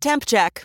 Temp check.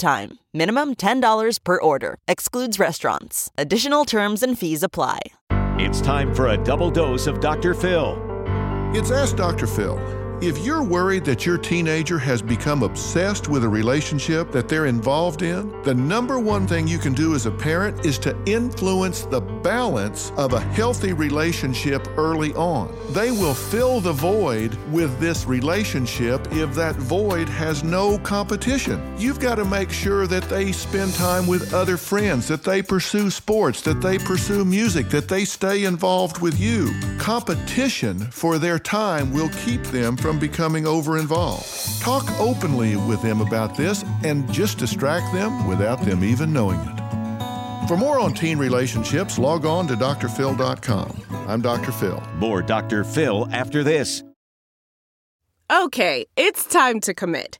time. Minimum $10 per order. Excludes restaurants. Additional terms and fees apply. It's time for a double dose of Dr. Phil. It's Ask Dr. Phil. If you're worried that your teenager has become obsessed with a relationship that they're involved in, the number one thing you can do as a parent is to influence the balance of a healthy relationship early on. They will fill the void with this relationship if that void has no competition. You've got to make sure that they spend time with other friends, that they pursue sports, that they pursue music, that they stay involved with you. Competition for their time will keep them from becoming over involved. Talk openly with them about this and just distract them without them even knowing it. For more on teen relationships, log on to drphil.com. I'm Dr. Phil. More Dr. Phil after this. Okay, it's time to commit.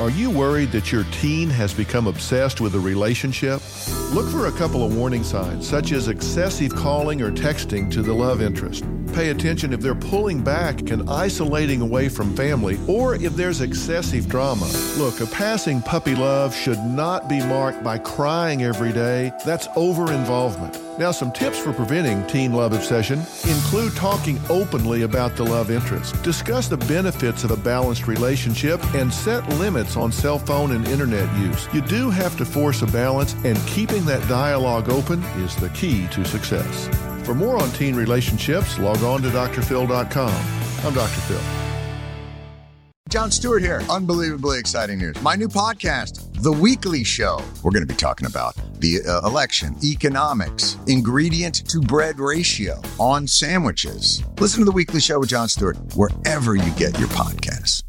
Are you worried that your teen has become obsessed with a relationship? Look for a couple of warning signs, such as excessive calling or texting to the love interest. Pay attention if they're pulling back and isolating away from family, or if there's excessive drama. Look, a passing puppy love should not be marked by crying every day. That's over involvement. Now, some tips for preventing teen love obsession include talking openly about the love interest, discuss the benefits of a balanced relationship, and set limits on cell phone and internet use. You do have to force a balance, and keeping that dialogue open is the key to success. For more on teen relationships, log on to drphil.com. I'm Dr. Phil. Jon Stewart here. Unbelievably exciting news. My new podcast, The Weekly Show. We're going to be talking about the uh, election, economics, ingredient to bread ratio on sandwiches. Listen to The Weekly Show with Jon Stewart wherever you get your podcast.